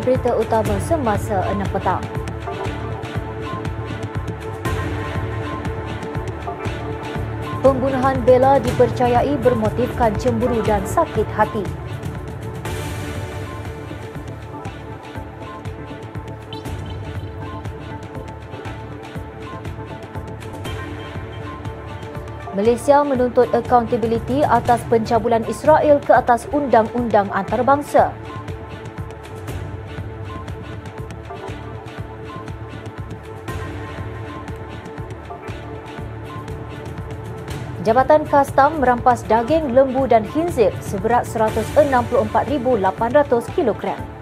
berita utama semasa 6 petang. Pembunuhan Bella dipercayai bermotifkan cemburu dan sakit hati. Malaysia menuntut accountability atas pencabulan Israel ke atas undang-undang antarabangsa. Jabatan Kastam merampas daging lembu dan hinzir seberat 164,800 kilogram.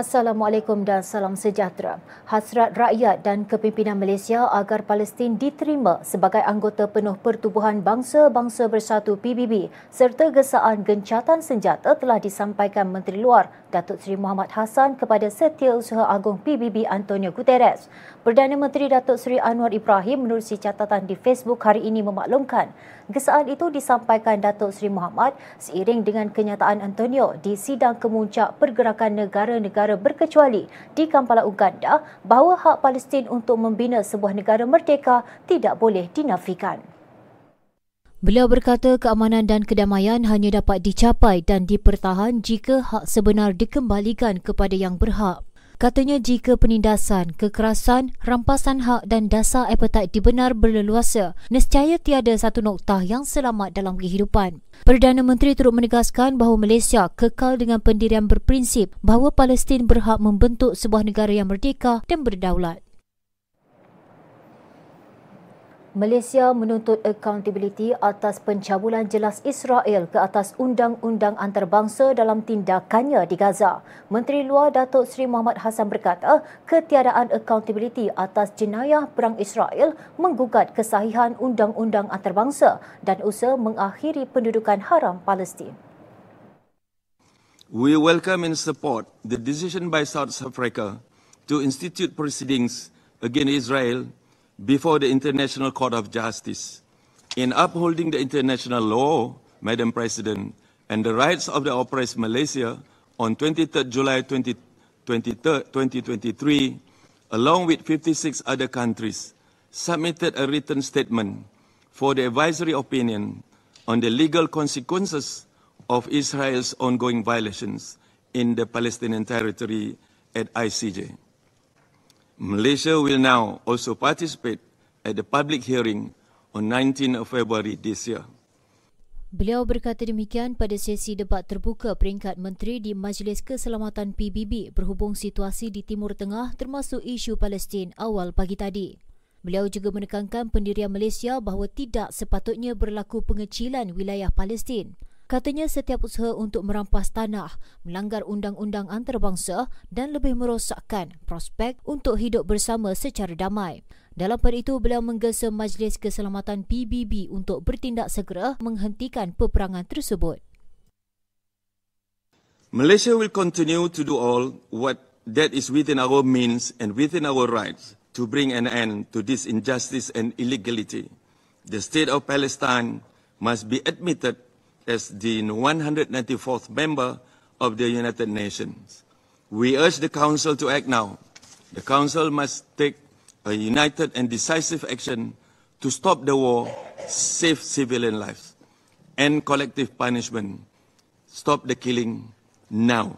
Assalamualaikum dan salam sejahtera. Hasrat rakyat dan kepimpinan Malaysia agar Palestin diterima sebagai anggota penuh Pertubuhan Bangsa-Bangsa Bersatu PBB serta gesaan gencatan senjata telah disampaikan Menteri Luar Datuk Seri Muhammad Hassan kepada Setiausaha Agung PBB Antonio Guterres. Perdana Menteri Datuk Seri Anwar Ibrahim menerusi catatan di Facebook hari ini memaklumkan Gesaan itu disampaikan Datuk Seri Muhammad seiring dengan kenyataan Antonio di sidang kemuncak pergerakan negara-negara berkecuali di Kampala, Uganda bahawa hak Palestin untuk membina sebuah negara merdeka tidak boleh dinafikan. Beliau berkata keamanan dan kedamaian hanya dapat dicapai dan dipertahan jika hak sebenar dikembalikan kepada yang berhak. Katanya jika penindasan, kekerasan, rampasan hak dan dasar apetit dibenar berleluasa, nescaya tiada satu noktah yang selamat dalam kehidupan. Perdana Menteri turut menegaskan bahawa Malaysia kekal dengan pendirian berprinsip bahawa Palestin berhak membentuk sebuah negara yang merdeka dan berdaulat. Malaysia menuntut accountability atas pencabulan jelas Israel ke atas undang-undang antarabangsa dalam tindakannya di Gaza. Menteri Luar Datuk Seri Muhammad Hassan berkata, ketiadaan accountability atas jenayah perang Israel menggugat kesahihan undang-undang antarabangsa dan usaha mengakhiri pendudukan haram Palestin. We welcome and support the decision by South Africa to institute proceedings against Israel before the International Court of Justice. In upholding the international law, Madam President, and the rights of the oppressed Malaysia on 23 July 20, 2023, along with 56 other countries, submitted a written statement for the advisory opinion on the legal consequences of Israel's ongoing violations in the Palestinian territory at ICJ. Malaysia will now also participate at the public hearing on 19 February this year. Beliau berkata demikian pada sesi debat terbuka peringkat menteri di Majlis Keselamatan PBB berhubung situasi di Timur Tengah termasuk isu Palestin awal pagi tadi. Beliau juga menekankan pendirian Malaysia bahawa tidak sepatutnya berlaku pengecilan wilayah Palestin. Katanya setiap usaha untuk merampas tanah melanggar undang-undang antarabangsa dan lebih merosakkan prospek untuk hidup bersama secara damai. Dalam pada itu, beliau menggesa Majlis Keselamatan PBB untuk bertindak segera menghentikan peperangan tersebut. Malaysia will continue to do all what that is within our means and within our rights to bring an end to this injustice and illegality. The state of Palestine must be admitted as the 194th member of the United Nations. We urge the Council to act now. The Council must take a united and decisive action to stop the war, save civilian lives, end collective punishment, stop the killing now.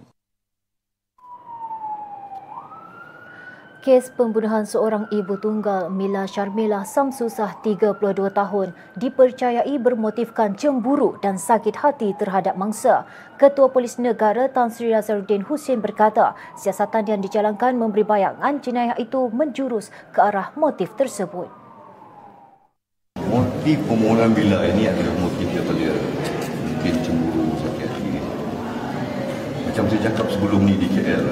Kes pembunuhan seorang ibu tunggal Mila Sharmila Samsusah 32 tahun dipercayai bermotifkan cemburu dan sakit hati terhadap mangsa. Ketua Polis Negara Tan Sri Razaruddin Hussein berkata, siasatan yang dijalankan memberi bayangan jenayah itu menjurus ke arah motif tersebut. Motif pembunuhan Mila ini adalah motif yang terlihat mungkin cemburu sakit hati. Macam saya cakap sebelum ni di KL,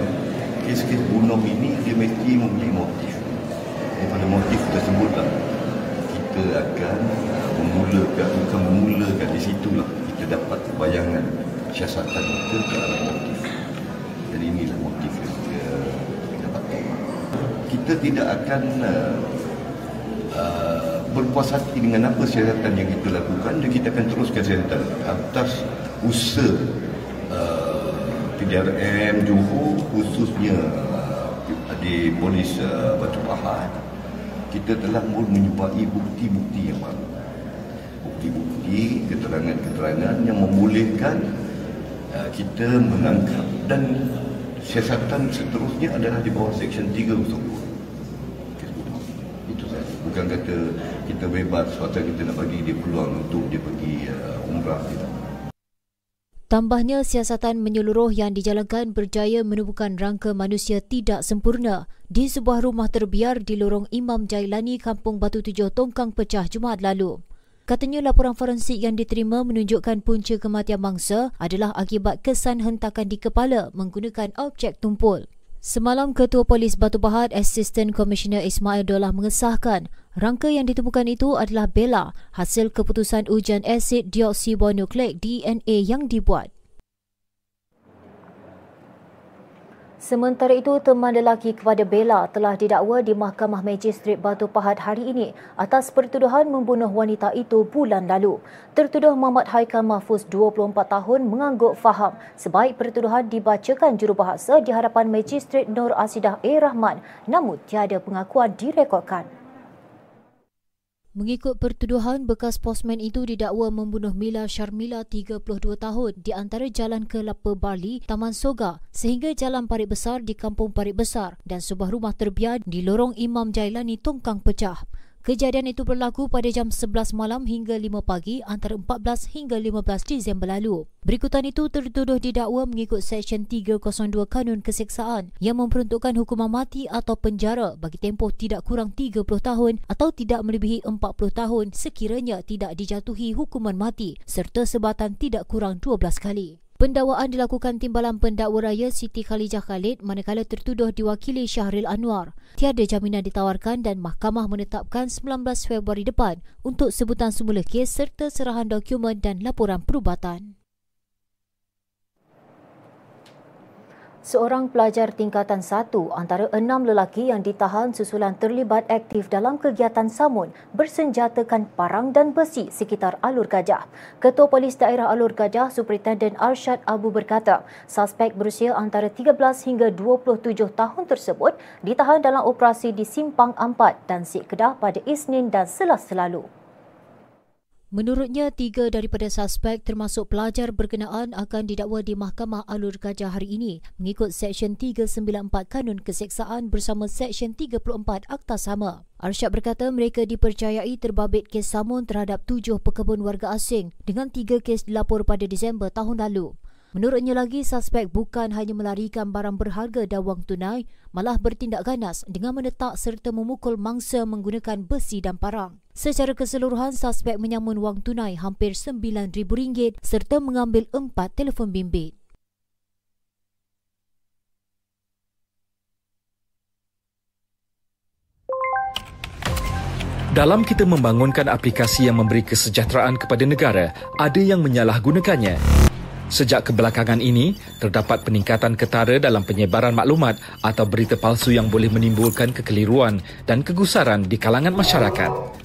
kes-kes bunuh ini dia mesti mempunyai motif. Daripada motif tersebutlah kita akan memulakan, bukan memulakan di situlah kita dapat bayangan siasatan itu ke arah motif. Jadi inilah motif yang kita dapatkan. Kita tidak akan uh, berpuas hati dengan apa siasatan yang kita lakukan dan kita akan teruskan siasatan atas usaha PDRM Johor khususnya uh, di polis uh, Batu Pahat kita telah mula menyubai bukti-bukti yang baru. Bukti-bukti keterangan-keterangan yang membolehkan uh, kita menangkap dan siasatan seterusnya adalah di bawah Seksyen 302 itu saja. Bukan kata kita bebas suatu kita nak bagi dia peluang untuk dia pergi uh, umrah tidak Tambahnya, siasatan menyeluruh yang dijalankan berjaya menemukan rangka manusia tidak sempurna di sebuah rumah terbiar di lorong Imam Jailani, Kampung Batu Tujuh, Tongkang Pecah Jumaat lalu. Katanya laporan forensik yang diterima menunjukkan punca kematian mangsa adalah akibat kesan hentakan di kepala menggunakan objek tumpul. Semalam Ketua Polis Batu Pahat Assistant Commissioner Ismail Dolah mengesahkan rangka yang ditemukan itu adalah bela hasil keputusan ujian asid dioksibonukleik DNA yang dibuat. Sementara itu, teman lelaki kepada Bella telah didakwa di Mahkamah Magistrat Batu Pahat hari ini atas pertuduhan membunuh wanita itu bulan lalu. Tertuduh Muhammad Haikal Mahfuz, 24 tahun, mengangguk faham sebaik pertuduhan dibacakan jurubahasa di hadapan Magistrat Nur Asidah A. Rahman namun tiada pengakuan direkodkan. Mengikut pertuduhan, bekas posmen itu didakwa membunuh Mila Sharmila 32 tahun di antara Jalan Kelapa Bali, Taman Soga sehingga Jalan Parit Besar di Kampung Parit Besar dan sebuah rumah terbiar di Lorong Imam Jailani Tongkang Pecah. Kejadian itu berlaku pada jam 11 malam hingga 5 pagi antara 14 hingga 15 Disember lalu. Berikutan itu tertuduh didakwa mengikut Seksyen 302 Kanun Keseksaan yang memperuntukkan hukuman mati atau penjara bagi tempoh tidak kurang 30 tahun atau tidak melebihi 40 tahun sekiranya tidak dijatuhi hukuman mati serta sebatan tidak kurang 12 kali. Pendakwaan dilakukan Timbalan Pendakwa Raya Siti Khalijah Khalid manakala tertuduh diwakili Syahril Anwar. Tiada jaminan ditawarkan dan mahkamah menetapkan 19 Februari depan untuk sebutan semula kes serta serahan dokumen dan laporan perubatan. Seorang pelajar tingkatan satu antara enam lelaki yang ditahan susulan terlibat aktif dalam kegiatan samun bersenjatakan parang dan besi sekitar Alur Gajah. Ketua Polis Daerah Alur Gajah, Superintendent Arshad Abu berkata, suspek berusia antara 13 hingga 27 tahun tersebut ditahan dalam operasi di Simpang Ampat dan Sik Kedah pada Isnin dan Selasa lalu. Menurutnya, tiga daripada suspek termasuk pelajar berkenaan akan didakwa di Mahkamah Alur Gajah hari ini mengikut Seksyen 394 Kanun Keseksaan bersama Seksyen 34 Akta Sama. Arsyad berkata mereka dipercayai terbabit kes samun terhadap tujuh pekebun warga asing dengan tiga kes dilapor pada Disember tahun lalu. Menurutnya lagi, suspek bukan hanya melarikan barang berharga dan wang tunai, malah bertindak ganas dengan menetak serta memukul mangsa menggunakan besi dan parang. Secara keseluruhan, suspek menyamun wang tunai hampir RM9,000 serta mengambil empat telefon bimbit. Dalam kita membangunkan aplikasi yang memberi kesejahteraan kepada negara, ada yang menyalahgunakannya. Sejak kebelakangan ini, terdapat peningkatan ketara dalam penyebaran maklumat atau berita palsu yang boleh menimbulkan kekeliruan dan kegusaran di kalangan masyarakat.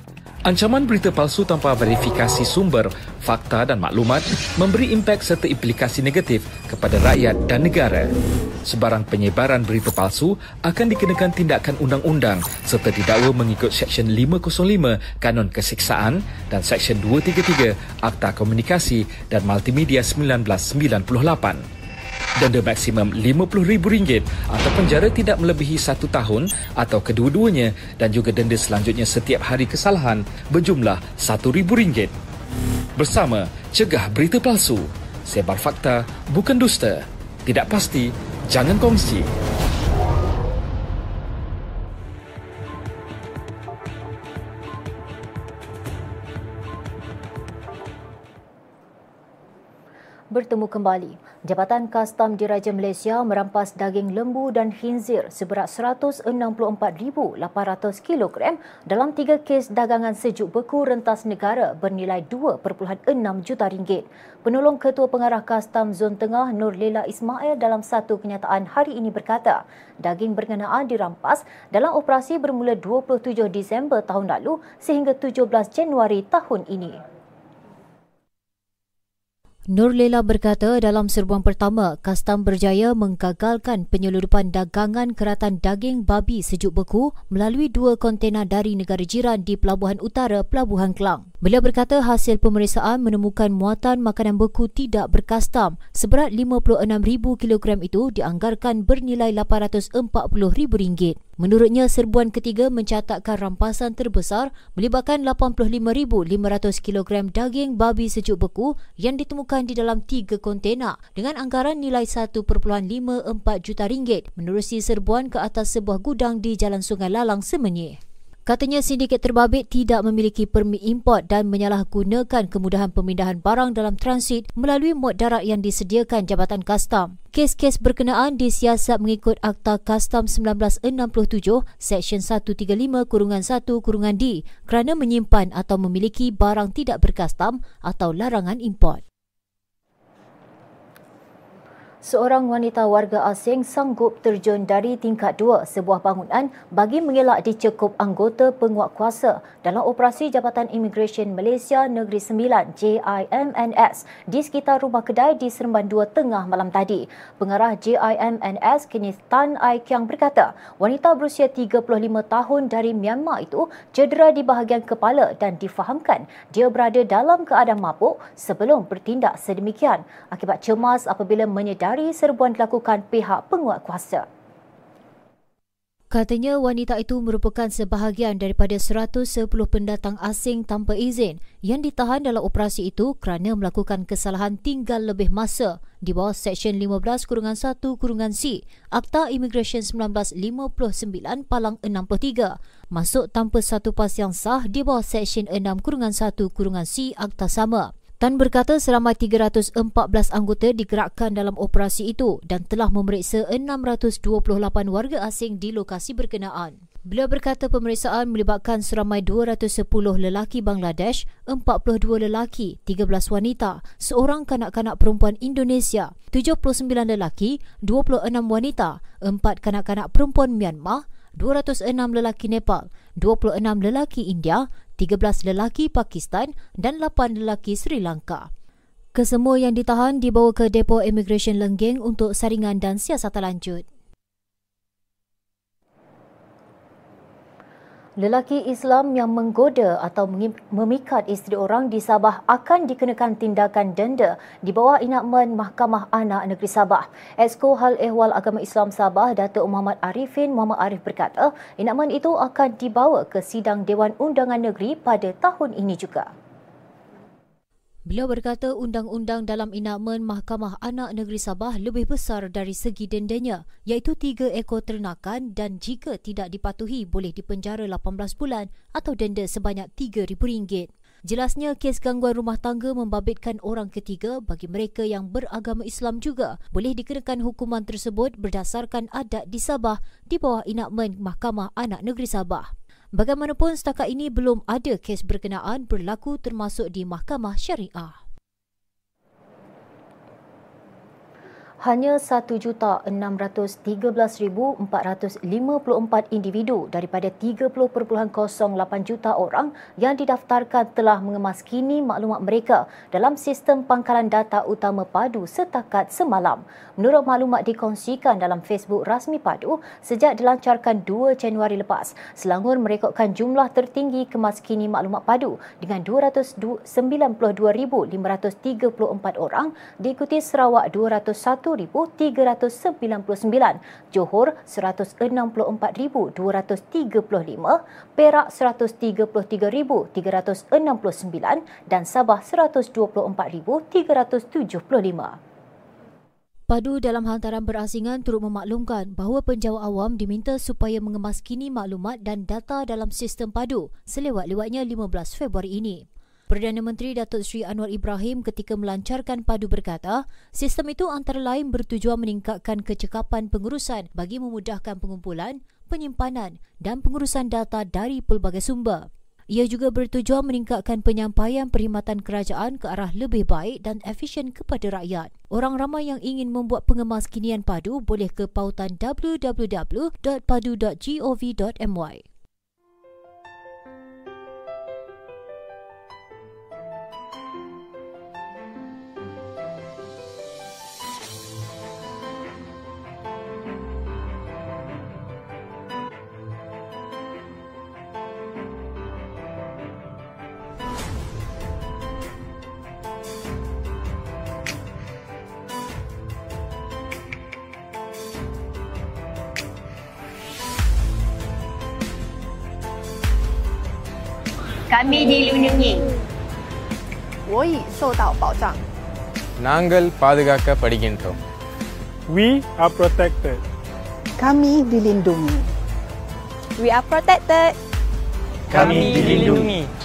Ancaman berita palsu tanpa verifikasi sumber, fakta dan maklumat memberi impak serta implikasi negatif kepada rakyat dan negara. Sebarang penyebaran berita palsu akan dikenakan tindakan undang-undang serta didakwa mengikut Seksyen 505 Kanun Kesiksaan dan Seksyen 233 Akta Komunikasi dan Multimedia 1998 denda maksimum RM50,000 atau penjara tidak melebihi satu tahun atau kedua-duanya dan juga denda selanjutnya setiap hari kesalahan berjumlah RM1,000. Bersama Cegah Berita Palsu, sebar fakta bukan dusta. Tidak pasti, jangan kongsi. Bertemu kembali. Jabatan Kastam Diraja Malaysia merampas daging lembu dan khinzir seberat 164,800 kg dalam tiga kes dagangan sejuk beku rentas negara bernilai 2.6 juta ringgit. Penolong Ketua Pengarah Kastam Zon Tengah Nur Lela Ismail dalam satu kenyataan hari ini berkata, daging berkenaan dirampas dalam operasi bermula 27 Disember tahun lalu sehingga 17 Januari tahun ini. Nur Lela berkata dalam serbuan pertama, Kastam berjaya menggagalkan penyelundupan dagangan keratan daging babi sejuk beku melalui dua kontena dari negara jiran di Pelabuhan Utara, Pelabuhan Kelang. Beliau berkata hasil pemeriksaan menemukan muatan makanan beku tidak berkastam seberat 56,000 kg itu dianggarkan bernilai RM840,000. Menurutnya, serbuan ketiga mencatatkan rampasan terbesar melibatkan 85,500 kg daging babi sejuk beku yang ditemukan di dalam tiga kontena dengan anggaran nilai 1.54 juta ringgit menerusi serbuan ke atas sebuah gudang di Jalan Sungai Lalang Semenyih. Katanya sindiket terbabit tidak memiliki permit import dan menyalahgunakan kemudahan pemindahan barang dalam transit melalui mod darat yang disediakan Jabatan Kastam. Kes-kes berkenaan disiasat mengikut Akta Kastam 1967 Seksyen 135 Kurungan 1 Kurungan D kerana menyimpan atau memiliki barang tidak berkastam atau larangan import. Seorang wanita warga asing sanggup terjun dari tingkat dua sebuah bangunan bagi mengelak dicekup anggota penguat kuasa dalam operasi Jabatan Imigresen Malaysia Negeri Sembilan JIMNS di sekitar rumah kedai di Seremban 2 tengah malam tadi. Pengarah JIMNS Kenneth Tan Ai Kiang berkata, wanita berusia 35 tahun dari Myanmar itu cedera di bahagian kepala dan difahamkan dia berada dalam keadaan mabuk sebelum bertindak sedemikian akibat cemas apabila menyedari dari serbuan dilakukan pihak penguat kuasa. Katanya wanita itu merupakan sebahagian daripada 110 pendatang asing tanpa izin yang ditahan dalam operasi itu kerana melakukan kesalahan tinggal lebih masa di bawah Seksyen 15 kurungan 1 kurungan C Akta Immigration 1959 Palang 63 masuk tanpa satu pas yang sah di bawah Seksyen 6 kurungan 1 kurungan C Akta sama. Tan berkata seramai 314 anggota digerakkan dalam operasi itu dan telah memeriksa 628 warga asing di lokasi berkenaan. Beliau berkata pemeriksaan melibatkan seramai 210 lelaki Bangladesh, 42 lelaki, 13 wanita, seorang kanak-kanak perempuan Indonesia, 79 lelaki, 26 wanita, 4 kanak-kanak perempuan Myanmar, 206 lelaki Nepal, 26 lelaki India, 13 lelaki Pakistan dan 8 lelaki Sri Lanka. Kesemua yang ditahan dibawa ke Depo Immigration Lenggeng untuk saringan dan siasatan lanjut. Lelaki Islam yang menggoda atau memikat isteri orang di Sabah akan dikenakan tindakan denda di bawah inakmen Mahkamah Anak Negeri Sabah. Esko Hal Ehwal Agama Islam Sabah, Datuk Muhammad Arifin Muhammad Arif berkata, inakmen itu akan dibawa ke sidang Dewan Undangan Negeri pada tahun ini juga. Beliau berkata undang-undang dalam inakmen Mahkamah Anak Negeri Sabah lebih besar dari segi dendanya iaitu tiga ekor ternakan dan jika tidak dipatuhi boleh dipenjara 18 bulan atau denda sebanyak RM3,000. Jelasnya kes gangguan rumah tangga membabitkan orang ketiga bagi mereka yang beragama Islam juga boleh dikenakan hukuman tersebut berdasarkan adat di Sabah di bawah inakmen Mahkamah Anak Negeri Sabah. Bagaimanapun setakat ini belum ada kes berkenaan berlaku termasuk di Mahkamah Syariah. Hanya 1,613,454 individu daripada 30.08 juta orang yang didaftarkan telah mengemaskini maklumat mereka dalam sistem pangkalan data utama PADU setakat semalam. Menurut maklumat dikongsikan dalam Facebook rasmi PADU sejak dilancarkan 2 Januari lepas, Selangor merekodkan jumlah tertinggi kemaskini maklumat PADU dengan 292,534 orang diikuti Sarawak 201 1,399, Johor 164,235, Perak 133,369 dan Sabah 124,375. Padu dalam hantaran berasingan turut memaklumkan bahawa penjawat awam diminta supaya mengemaskini maklumat dan data dalam sistem padu selewat-lewatnya 15 Februari ini. Perdana Menteri Datuk Seri Anwar Ibrahim ketika melancarkan padu berkata, sistem itu antara lain bertujuan meningkatkan kecekapan pengurusan bagi memudahkan pengumpulan, penyimpanan dan pengurusan data dari pelbagai sumber. Ia juga bertujuan meningkatkan penyampaian perkhidmatan kerajaan ke arah lebih baik dan efisien kepada rakyat. Orang ramai yang ingin membuat pengemas kinian padu boleh ke pautan www.padu.gov.my. kami dilindungi. Woi, sodao bao zhang. Nanggal padagaka padigintho. We are protected. Kami dilindungi. We are protected. Kami dilindungi. Kami dilindungi.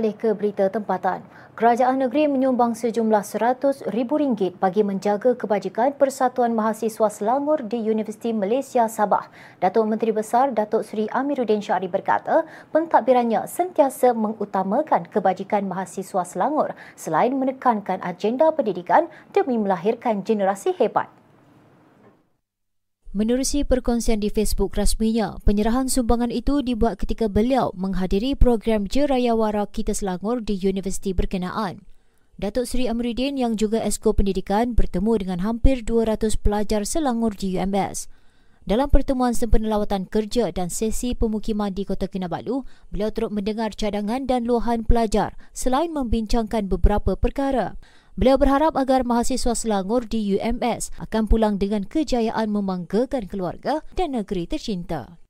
Beralih ke berita tempatan. Kerajaan negeri menyumbang sejumlah RM100,000 bagi menjaga kebajikan Persatuan Mahasiswa Selangor di Universiti Malaysia Sabah. Datuk Menteri Besar Datuk Seri Amiruddin Syari berkata, pentadbirannya sentiasa mengutamakan kebajikan mahasiswa Selangor selain menekankan agenda pendidikan demi melahirkan generasi hebat. Menerusi perkongsian di Facebook rasminya, penyerahan sumbangan itu dibuat ketika beliau menghadiri program Jerayawara Kita Selangor di universiti berkenaan. Datuk Seri Amruddin yang juga Esko Pendidikan bertemu dengan hampir 200 pelajar Selangor di UMS. Dalam pertemuan sempena lawatan kerja dan sesi pemukiman di Kota Kinabalu, beliau turut mendengar cadangan dan luahan pelajar selain membincangkan beberapa perkara. Beliau berharap agar mahasiswa Selangor di UMS akan pulang dengan kejayaan membanggakan keluarga dan negeri tercinta.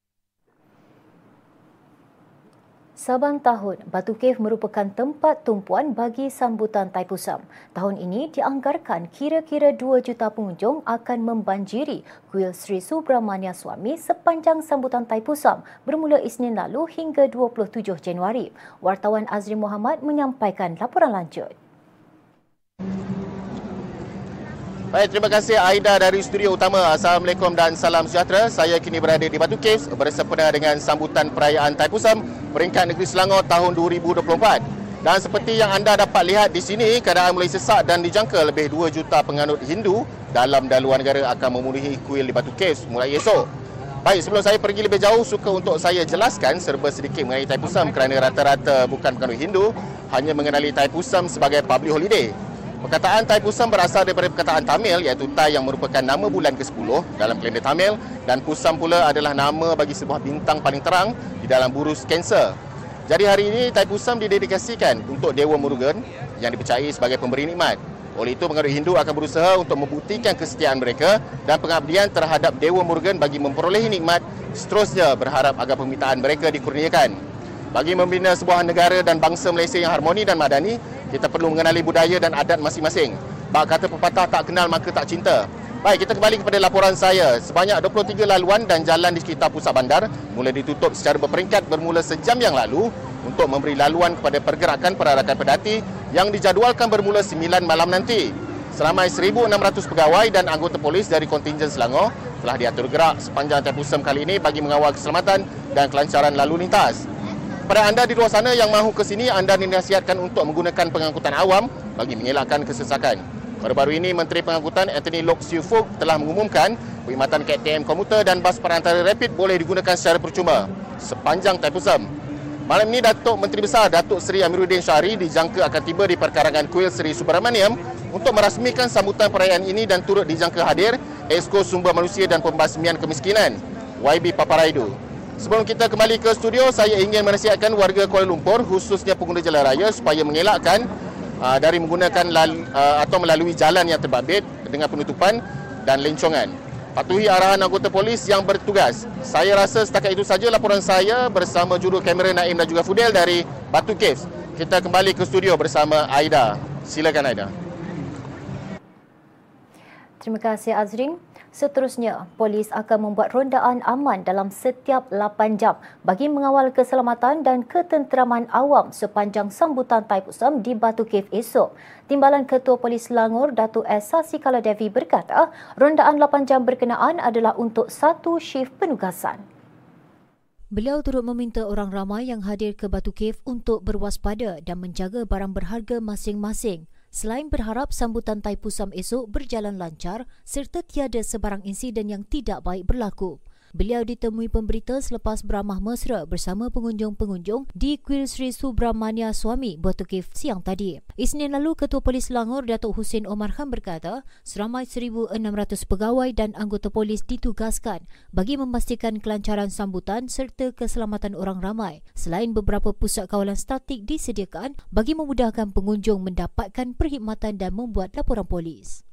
Saban tahun, Batu Cave merupakan tempat tumpuan bagi sambutan Taipusam. Tahun ini dianggarkan kira-kira 2 juta pengunjung akan membanjiri kuil Sri Subramania Swami sepanjang sambutan Taipusam bermula Isnin lalu hingga 27 Januari. Wartawan Azri Muhammad menyampaikan laporan lanjut. Baik, terima kasih Aida dari studio utama. Assalamualaikum dan salam sejahtera. Saya kini berada di Batu Caves bersempena dengan sambutan perayaan Taipusam peringkat negeri Selangor tahun 2024. Dan seperti yang anda dapat lihat di sini, keadaan mulai sesak dan dijangka lebih 2 juta penganut Hindu dalam dan luar negara akan memenuhi kuil di Batu Caves mulai esok. Baik, sebelum saya pergi lebih jauh, suka untuk saya jelaskan serba sedikit mengenai Taipusam kerana rata-rata bukan penganut Hindu hanya mengenali Taipusam sebagai public holiday. Perkataan Taipusam berasal daripada perkataan Tamil iaitu Tai yang merupakan nama bulan ke-10 dalam kalender Tamil dan Pusam pula adalah nama bagi sebuah bintang paling terang di dalam burus Cancer. Jadi hari ini Taipusam didedikasikan untuk Dewa Murugan yang dipercayai sebagai pemberi nikmat. Oleh itu pengadut Hindu akan berusaha untuk membuktikan kesetiaan mereka dan pengabdian terhadap Dewa Murugan bagi memperolehi nikmat seterusnya berharap agar permintaan mereka dikurniakan. Bagi membina sebuah negara dan bangsa Malaysia yang harmoni dan madani, kita perlu mengenali budaya dan adat masing-masing. Bak kata pepatah tak kenal maka tak cinta. Baik, kita kembali kepada laporan saya. Sebanyak 23 laluan dan jalan di sekitar pusat bandar mula ditutup secara berperingkat bermula sejam yang lalu untuk memberi laluan kepada pergerakan perarakan pedati yang dijadualkan bermula 9 malam nanti. Seramai 1,600 pegawai dan anggota polis dari kontingen Selangor telah diatur gerak sepanjang Taipusam kali ini bagi mengawal keselamatan dan kelancaran lalu lintas. Pada anda di luar sana yang mahu ke sini, anda dinasihatkan untuk menggunakan pengangkutan awam bagi mengelakkan kesesakan. Baru-baru ini, Menteri Pengangkutan Anthony Lok Siu Fuk telah mengumumkan perkhidmatan KTM komuter dan bas perantara rapid boleh digunakan secara percuma sepanjang Taipusam. Malam ini, Datuk Menteri Besar Datuk Seri Amiruddin Syari dijangka akan tiba di perkarangan kuil Seri Subramaniam untuk merasmikan sambutan perayaan ini dan turut dijangka hadir Esko Sumber Manusia dan Pembasmian Kemiskinan, YB Paparaidu. Sebelum kita kembali ke studio, saya ingin menasihatkan warga Kuala Lumpur khususnya pengguna jalan raya supaya mengelakkan uh, dari menggunakan lal, uh, atau melalui jalan yang terbabit dengan penutupan dan lencongan. Patuhi arahan anggota polis yang bertugas. Saya rasa setakat itu saja laporan saya bersama juru kamera Naim dan juga Fudel dari Batu Caves. Kita kembali ke studio bersama Aida. Silakan Aida. Terima kasih Azrin. Seterusnya, polis akan membuat rondaan aman dalam setiap 8 jam bagi mengawal keselamatan dan ketenteraman awam sepanjang sambutan Taipusam di Batu Cave esok. Timbalan Ketua Polis Selangor, Datuk S. Sasikala Devi berkata, rondaan 8 jam berkenaan adalah untuk satu shift penugasan. Beliau turut meminta orang ramai yang hadir ke Batu Cave untuk berwaspada dan menjaga barang berharga masing-masing selain berharap sambutan Taipusam esok berjalan lancar serta tiada sebarang insiden yang tidak baik berlaku. Beliau ditemui pemberita selepas beramah mesra bersama pengunjung-pengunjung di Kuil Sri Subramania Suami Botukif siang tadi. Isnin lalu, Ketua Polis Selangor Datuk Hussein Omar Khan berkata, seramai 1,600 pegawai dan anggota polis ditugaskan bagi memastikan kelancaran sambutan serta keselamatan orang ramai. Selain beberapa pusat kawalan statik disediakan bagi memudahkan pengunjung mendapatkan perkhidmatan dan membuat laporan polis.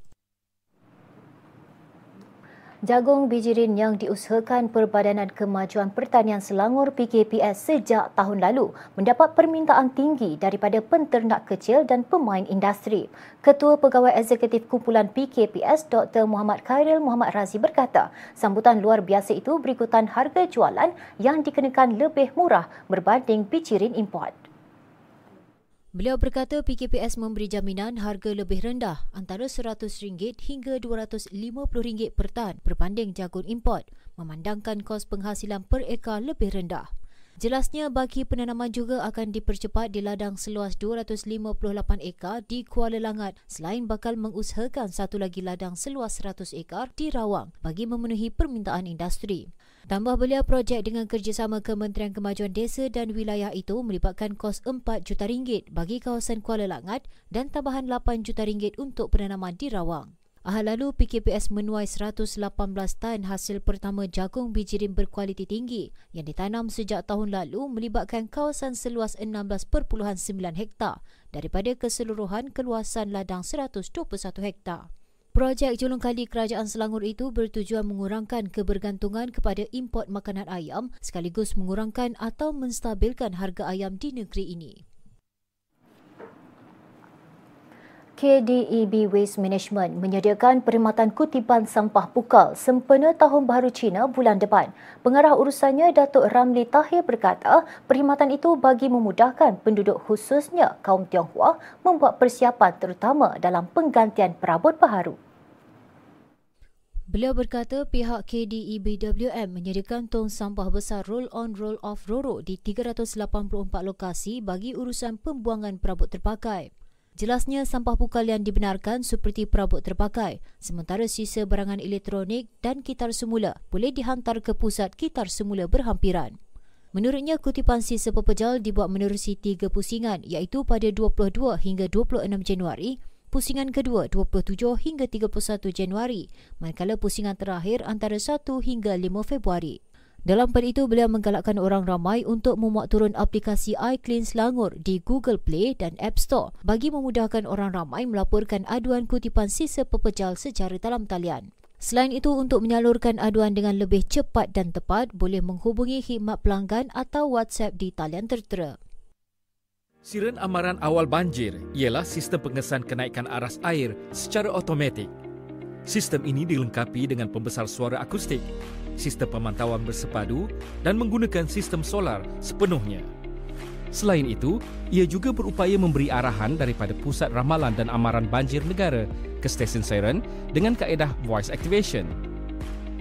Jagung bijirin yang diusahakan Perbadanan Kemajuan Pertanian Selangor PKPS sejak tahun lalu mendapat permintaan tinggi daripada penternak kecil dan pemain industri. Ketua Pegawai Eksekutif Kumpulan PKPS Dr. Muhammad Khairil Muhammad Razi berkata, sambutan luar biasa itu berikutan harga jualan yang dikenakan lebih murah berbanding bijirin import. Beliau berkata PKPS memberi jaminan harga lebih rendah antara RM100 hingga RM250 per tan berbanding jagung import memandangkan kos penghasilan per ekar lebih rendah. Jelasnya bagi penanaman juga akan dipercepat di ladang seluas 258 ekar di Kuala Langat selain bakal mengusahakan satu lagi ladang seluas 100 ekar di Rawang bagi memenuhi permintaan industri. Tambah beliau projek dengan kerjasama Kementerian Kemajuan Desa dan Wilayah itu melibatkan kos 4 juta ringgit bagi kawasan Kuala Langat dan tambahan 8 juta ringgit untuk penanaman di Rawang. Ahal lalu, PKPS menuai 118 tan hasil pertama jagung bijirin berkualiti tinggi yang ditanam sejak tahun lalu melibatkan kawasan seluas 16.9 hektar daripada keseluruhan keluasan ladang 121 hektar. Projek Julung Kali Kerajaan Selangor itu bertujuan mengurangkan kebergantungan kepada import makanan ayam sekaligus mengurangkan atau menstabilkan harga ayam di negeri ini. KDEB Waste Management menyediakan perkhidmatan kutipan sampah pukal sempena Tahun Baharu Cina bulan depan. Pengarah urusannya Datuk Ramli Tahir berkata, perkhidmatan itu bagi memudahkan penduduk khususnya kaum Tionghoa membuat persiapan terutama dalam penggantian perabot baharu. Beliau berkata pihak KDEBWM menyediakan tong sampah besar roll-on roll-off RORO di 384 lokasi bagi urusan pembuangan perabot terpakai. Jelasnya sampah pukal yang dibenarkan seperti perabot terpakai, sementara sisa barangan elektronik dan kitar semula boleh dihantar ke pusat kitar semula berhampiran. Menurutnya, kutipan sisa pepejal dibuat menerusi tiga pusingan iaitu pada 22 hingga 26 Januari pusingan kedua 27 hingga 31 Januari, manakala pusingan terakhir antara 1 hingga 5 Februari. Dalam pada itu, beliau menggalakkan orang ramai untuk memuat turun aplikasi iClean Selangor di Google Play dan App Store bagi memudahkan orang ramai melaporkan aduan kutipan sisa pepejal secara dalam talian. Selain itu, untuk menyalurkan aduan dengan lebih cepat dan tepat, boleh menghubungi khidmat pelanggan atau WhatsApp di talian tertera. Siren amaran awal banjir ialah sistem pengesan kenaikan aras air secara automatik. Sistem ini dilengkapi dengan pembesar suara akustik, sistem pemantauan bersepadu dan menggunakan sistem solar sepenuhnya. Selain itu, ia juga berupaya memberi arahan daripada pusat ramalan dan amaran banjir negara ke stesen siren dengan kaedah voice activation.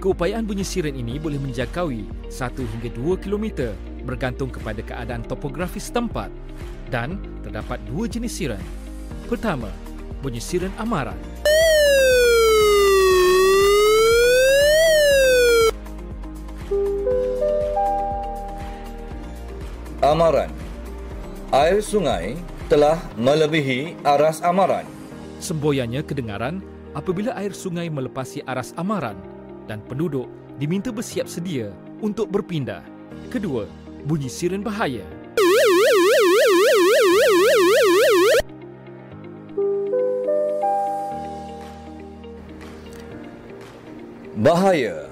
Keupayaan bunyi siren ini boleh menjangkaui 1 hingga 2 km bergantung kepada keadaan topografi setempat dan terdapat dua jenis siren. Pertama, bunyi siren amaran. Amaran. Air sungai telah melebihi aras amaran. Semboyannya kedengaran apabila air sungai melepasi aras amaran dan penduduk diminta bersiap sedia untuk berpindah. Kedua, bunyi siren bahaya. bahaya.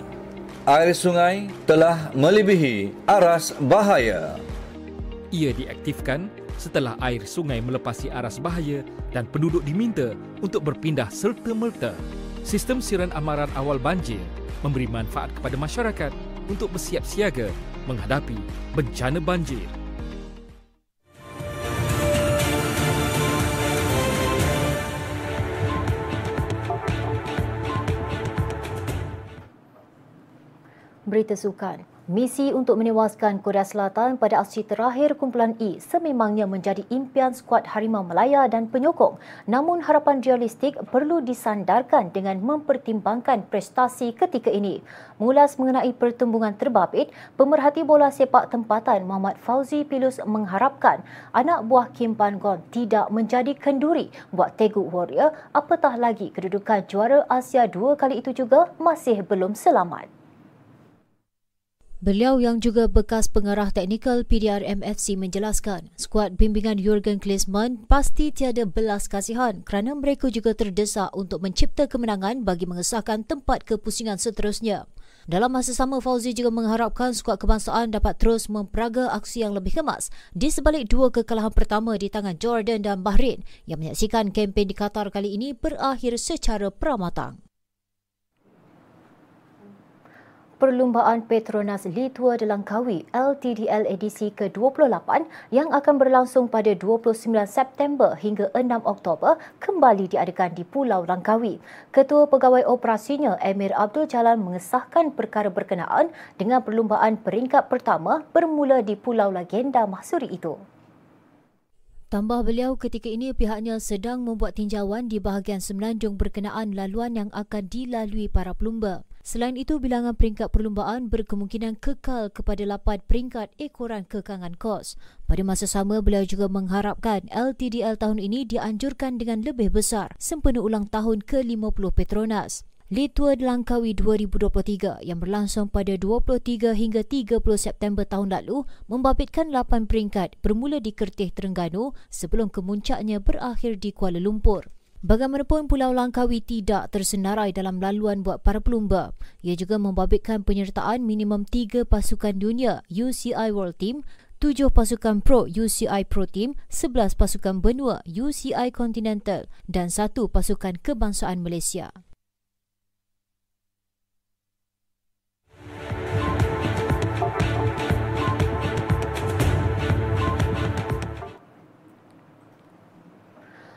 Air sungai telah melebihi aras bahaya. Ia diaktifkan setelah air sungai melepasi aras bahaya dan penduduk diminta untuk berpindah serta-merta. Sistem siran amaran awal banjir memberi manfaat kepada masyarakat untuk bersiap siaga menghadapi bencana banjir. Berita sukan. Misi untuk menewaskan Korea Selatan pada aksi terakhir kumpulan E sememangnya menjadi impian skuad Harimau Melaya dan penyokong. Namun harapan realistik perlu disandarkan dengan mempertimbangkan prestasi ketika ini. Mengulas mengenai pertembungan terbabit, pemerhati bola sepak tempatan Muhammad Fauzi Pilus mengharapkan anak buah Kim Pan Gon tidak menjadi kenduri buat Tegu Warrior apatah lagi kedudukan juara Asia dua kali itu juga masih belum selamat. Beliau yang juga bekas pengarah teknikal PDRM FC menjelaskan, skuad bimbingan Jurgen Klinsmann pasti tiada belas kasihan kerana mereka juga terdesak untuk mencipta kemenangan bagi mengesahkan tempat kepusingan seterusnya. Dalam masa sama, Fauzi juga mengharapkan skuad kebangsaan dapat terus memperaga aksi yang lebih kemas di sebalik dua kekalahan pertama di tangan Jordan dan Bahrain yang menyaksikan kempen di Qatar kali ini berakhir secara pramatang. Perlumbaan Petronas Litua de Langkawi LTDL edisi ke-28 yang akan berlangsung pada 29 September hingga 6 Oktober kembali diadakan di Pulau Langkawi. Ketua Pegawai Operasinya Emir Abdul Jalan mengesahkan perkara berkenaan dengan perlumbaan peringkat pertama bermula di Pulau Legenda Mahsuri itu. Tambah beliau ketika ini pihaknya sedang membuat tinjauan di bahagian semenanjung berkenaan laluan yang akan dilalui para pelumba. Selain itu, bilangan peringkat perlumbaan berkemungkinan kekal kepada lapan peringkat ekoran kekangan kos. Pada masa sama, beliau juga mengharapkan LTDL tahun ini dianjurkan dengan lebih besar sempena ulang tahun ke-50 Petronas. Litua Langkawi 2023 yang berlangsung pada 23 hingga 30 September tahun lalu membabitkan 8 peringkat bermula di Kertih Terengganu sebelum kemuncaknya berakhir di Kuala Lumpur. Bagaimanapun Pulau Langkawi tidak tersenarai dalam laluan buat para pelumba. Ia juga membabitkan penyertaan minimum tiga pasukan dunia UCI World Team, tujuh pasukan Pro UCI Pro Team, sebelas pasukan benua UCI Continental dan satu pasukan kebangsaan Malaysia.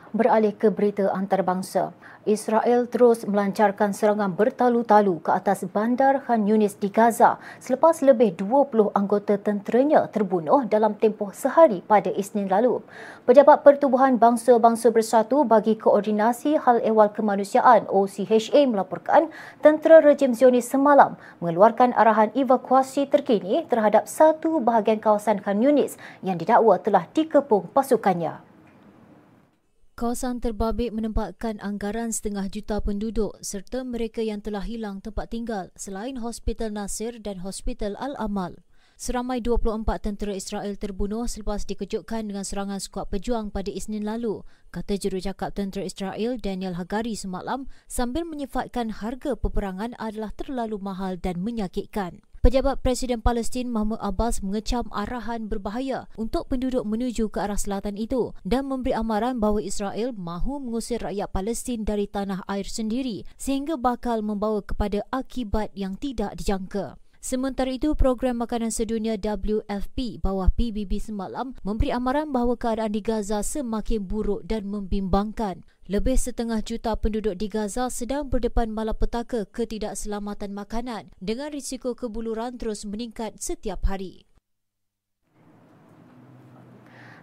Beralih ke berita antarabangsa, Israel terus melancarkan serangan bertalu-talu ke atas bandar Khan Yunis di Gaza selepas lebih 20 anggota tenteranya terbunuh dalam tempoh sehari pada Isnin lalu. Pejabat Pertubuhan Bangsa-Bangsa Bersatu bagi Koordinasi Hal Ehwal Kemanusiaan OCHA melaporkan tentera rejim Zionis semalam mengeluarkan arahan evakuasi terkini terhadap satu bahagian kawasan Khan Yunis yang didakwa telah dikepung pasukannya. Kawasan terbabit menempatkan anggaran setengah juta penduduk serta mereka yang telah hilang tempat tinggal selain Hospital Nasir dan Hospital Al-Amal. Seramai 24 tentera Israel terbunuh selepas dikejutkan dengan serangan skuad pejuang pada Isnin lalu, kata jurucakap tentera Israel Daniel Hagari semalam sambil menyifatkan harga peperangan adalah terlalu mahal dan menyakitkan. Pejabat Presiden Palestin Mahmud Abbas mengecam arahan berbahaya untuk penduduk menuju ke arah selatan itu dan memberi amaran bahawa Israel mahu mengusir rakyat Palestin dari tanah air sendiri sehingga bakal membawa kepada akibat yang tidak dijangka. Sementara itu, Program Makanan Sedunia WFP bawah PBB semalam memberi amaran bahawa keadaan di Gaza semakin buruk dan membimbangkan. Lebih setengah juta penduduk di Gaza sedang berdepan malapetaka ketidakselamatan makanan dengan risiko kebuluran terus meningkat setiap hari.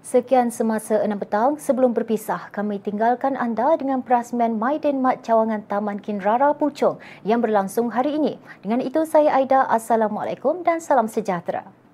Sekian semasa enam petang. Sebelum berpisah, kami tinggalkan anda dengan perasmian Maiden Mat Cawangan Taman Kinrara Puchong yang berlangsung hari ini. Dengan itu, saya Aida. Assalamualaikum dan salam sejahtera.